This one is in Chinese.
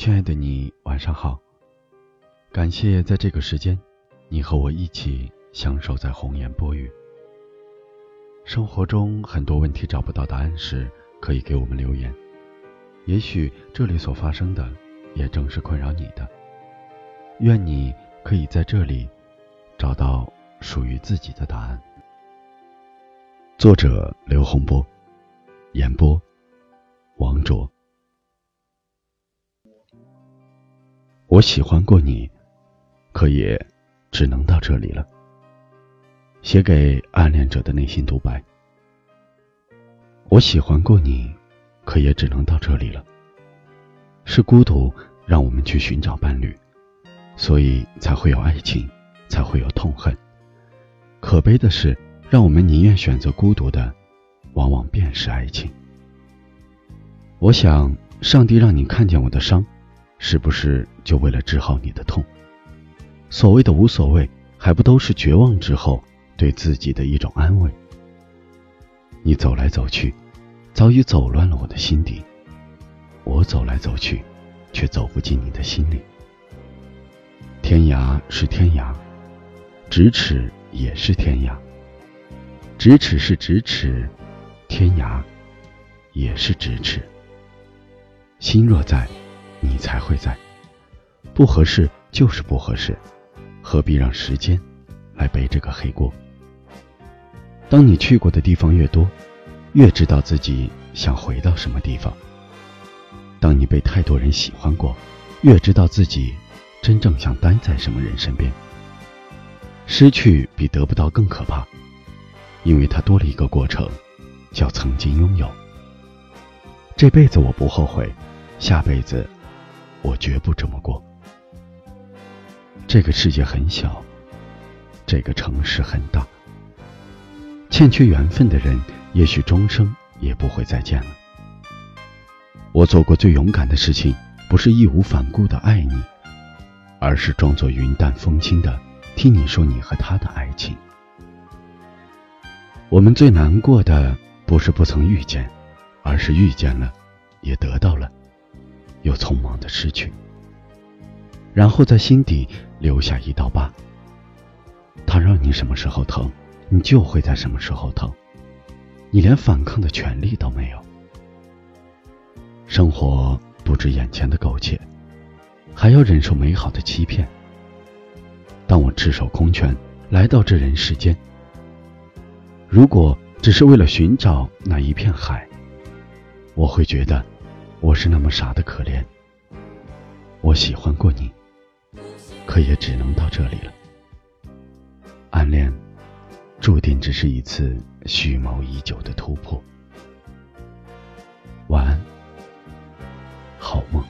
亲爱的你，晚上好。感谢在这个时间，你和我一起相守在红颜薄雨。生活中很多问题找不到答案时，可以给我们留言。也许这里所发生的，也正是困扰你的。愿你可以在这里找到属于自己的答案。作者：刘洪波，演播：我喜欢过你，可也只能到这里了。写给暗恋者的内心独白。我喜欢过你，可也只能到这里了。是孤独让我们去寻找伴侣，所以才会有爱情，才会有痛恨。可悲的是，让我们宁愿选择孤独的，往往便是爱情。我想，上帝让你看见我的伤。是不是就为了治好你的痛？所谓的无所谓，还不都是绝望之后对自己的一种安慰？你走来走去，早已走乱了我的心底；我走来走去，却走不进你的心里。天涯是天涯，咫尺也是天涯；咫尺是咫尺，天涯也是咫尺。心若在。你才会在，不合适就是不合适，何必让时间来背这个黑锅？当你去过的地方越多，越知道自己想回到什么地方。当你被太多人喜欢过，越知道自己真正想待在什么人身边。失去比得不到更可怕，因为它多了一个过程，叫曾经拥有。这辈子我不后悔，下辈子。我绝不这么过。这个世界很小，这个城市很大。欠缺缘分的人，也许终生也不会再见了。我做过最勇敢的事情，不是义无反顾的爱你，而是装作云淡风轻的听你说你和他的爱情。我们最难过的，不是不曾遇见，而是遇见了，也得到了。又匆忙的失去，然后在心底留下一道疤。他让你什么时候疼，你就会在什么时候疼，你连反抗的权利都没有。生活不止眼前的苟且，还要忍受美好的欺骗。当我赤手空拳来到这人世间，如果只是为了寻找那一片海，我会觉得。我是那么傻的可怜，我喜欢过你，可也只能到这里了。暗恋，注定只是一次蓄谋已久的突破。晚安，好梦。